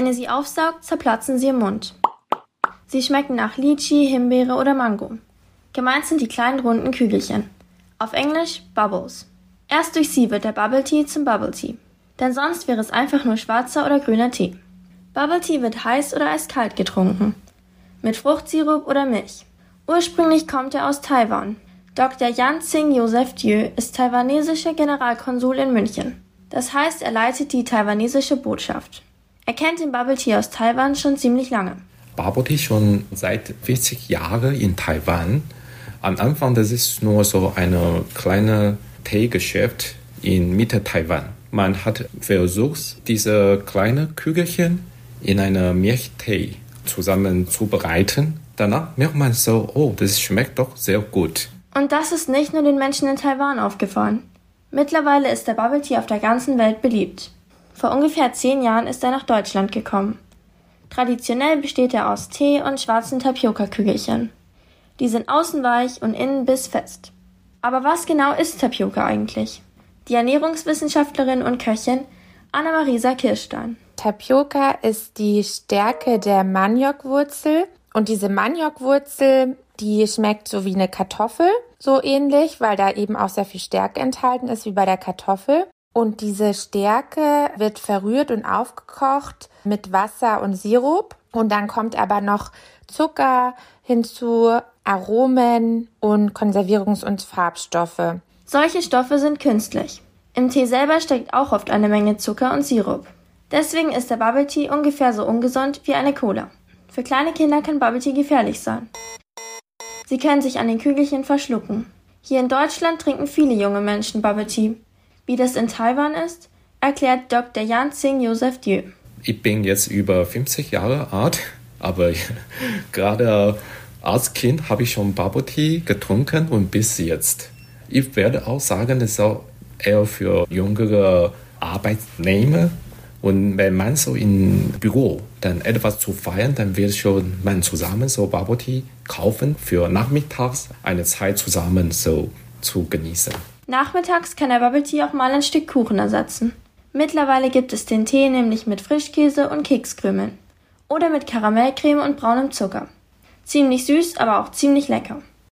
Wenn ihr sie aufsaugt, zerplatzen sie im Mund. Sie schmecken nach Lychee, Himbeere oder Mango. Gemeint sind die kleinen runden Kügelchen. Auf Englisch Bubbles. Erst durch sie wird der Bubble Tea zum Bubble Tea. Denn sonst wäre es einfach nur schwarzer oder grüner Tee. Bubble Tea wird heiß oder eiskalt getrunken. Mit Fruchtsirup oder Milch. Ursprünglich kommt er aus Taiwan. Dr. Yan Xing Joseph Dieu ist taiwanesischer Generalkonsul in München. Das heißt, er leitet die taiwanesische Botschaft. Er kennt den Bubble Tea aus Taiwan schon ziemlich lange. Bubble Tea schon seit 40 Jahren in Taiwan. Am Anfang das ist nur so eine kleine Teegeschäft in Mitte Taiwan. Man hat versucht, diese kleinen Kügelchen in einer Milchtee zusammen zubereiten. Danach merkt man so, oh, das schmeckt doch sehr gut. Und das ist nicht nur den Menschen in Taiwan aufgefallen. Mittlerweile ist der Bubble Tea auf der ganzen Welt beliebt. Vor ungefähr zehn Jahren ist er nach Deutschland gekommen. Traditionell besteht er aus Tee und schwarzen Tapioca-Kügelchen. Die sind außen weich und innen bissfest. Aber was genau ist Tapioca eigentlich? Die Ernährungswissenschaftlerin und Köchin Anna-Marisa Kirstein. Tapioca ist die Stärke der Maniokwurzel und diese Maniokwurzel, die schmeckt so wie eine Kartoffel, so ähnlich, weil da eben auch sehr viel Stärke enthalten ist wie bei der Kartoffel. Und diese Stärke wird verrührt und aufgekocht mit Wasser und Sirup. Und dann kommt aber noch Zucker hinzu, Aromen und Konservierungs- und Farbstoffe. Solche Stoffe sind künstlich. Im Tee selber steckt auch oft eine Menge Zucker und Sirup. Deswegen ist der Bubble Tea ungefähr so ungesund wie eine Cola. Für kleine Kinder kann Bubble Tea gefährlich sein. Sie können sich an den Kügelchen verschlucken. Hier in Deutschland trinken viele junge Menschen Bubble Tea. Wie das in Taiwan ist, erklärt Dr. Yan Xing Joseph Dieu. Ich bin jetzt über 50 Jahre alt, aber gerade als Kind habe ich schon Bubble Tea getrunken und bis jetzt. Ich werde auch sagen, es ist auch eher für jüngere Arbeitnehmer und wenn man so im Büro dann etwas zu feiern, dann wird schon man zusammen so Bubble Tea kaufen für nachmittags eine Zeit zusammen so zu genießen. Nachmittags kann der Bubble Tea auch mal ein Stück Kuchen ersetzen. Mittlerweile gibt es den Tee nämlich mit Frischkäse und Kekskrümeln oder mit Karamellcreme und braunem Zucker. Ziemlich süß, aber auch ziemlich lecker.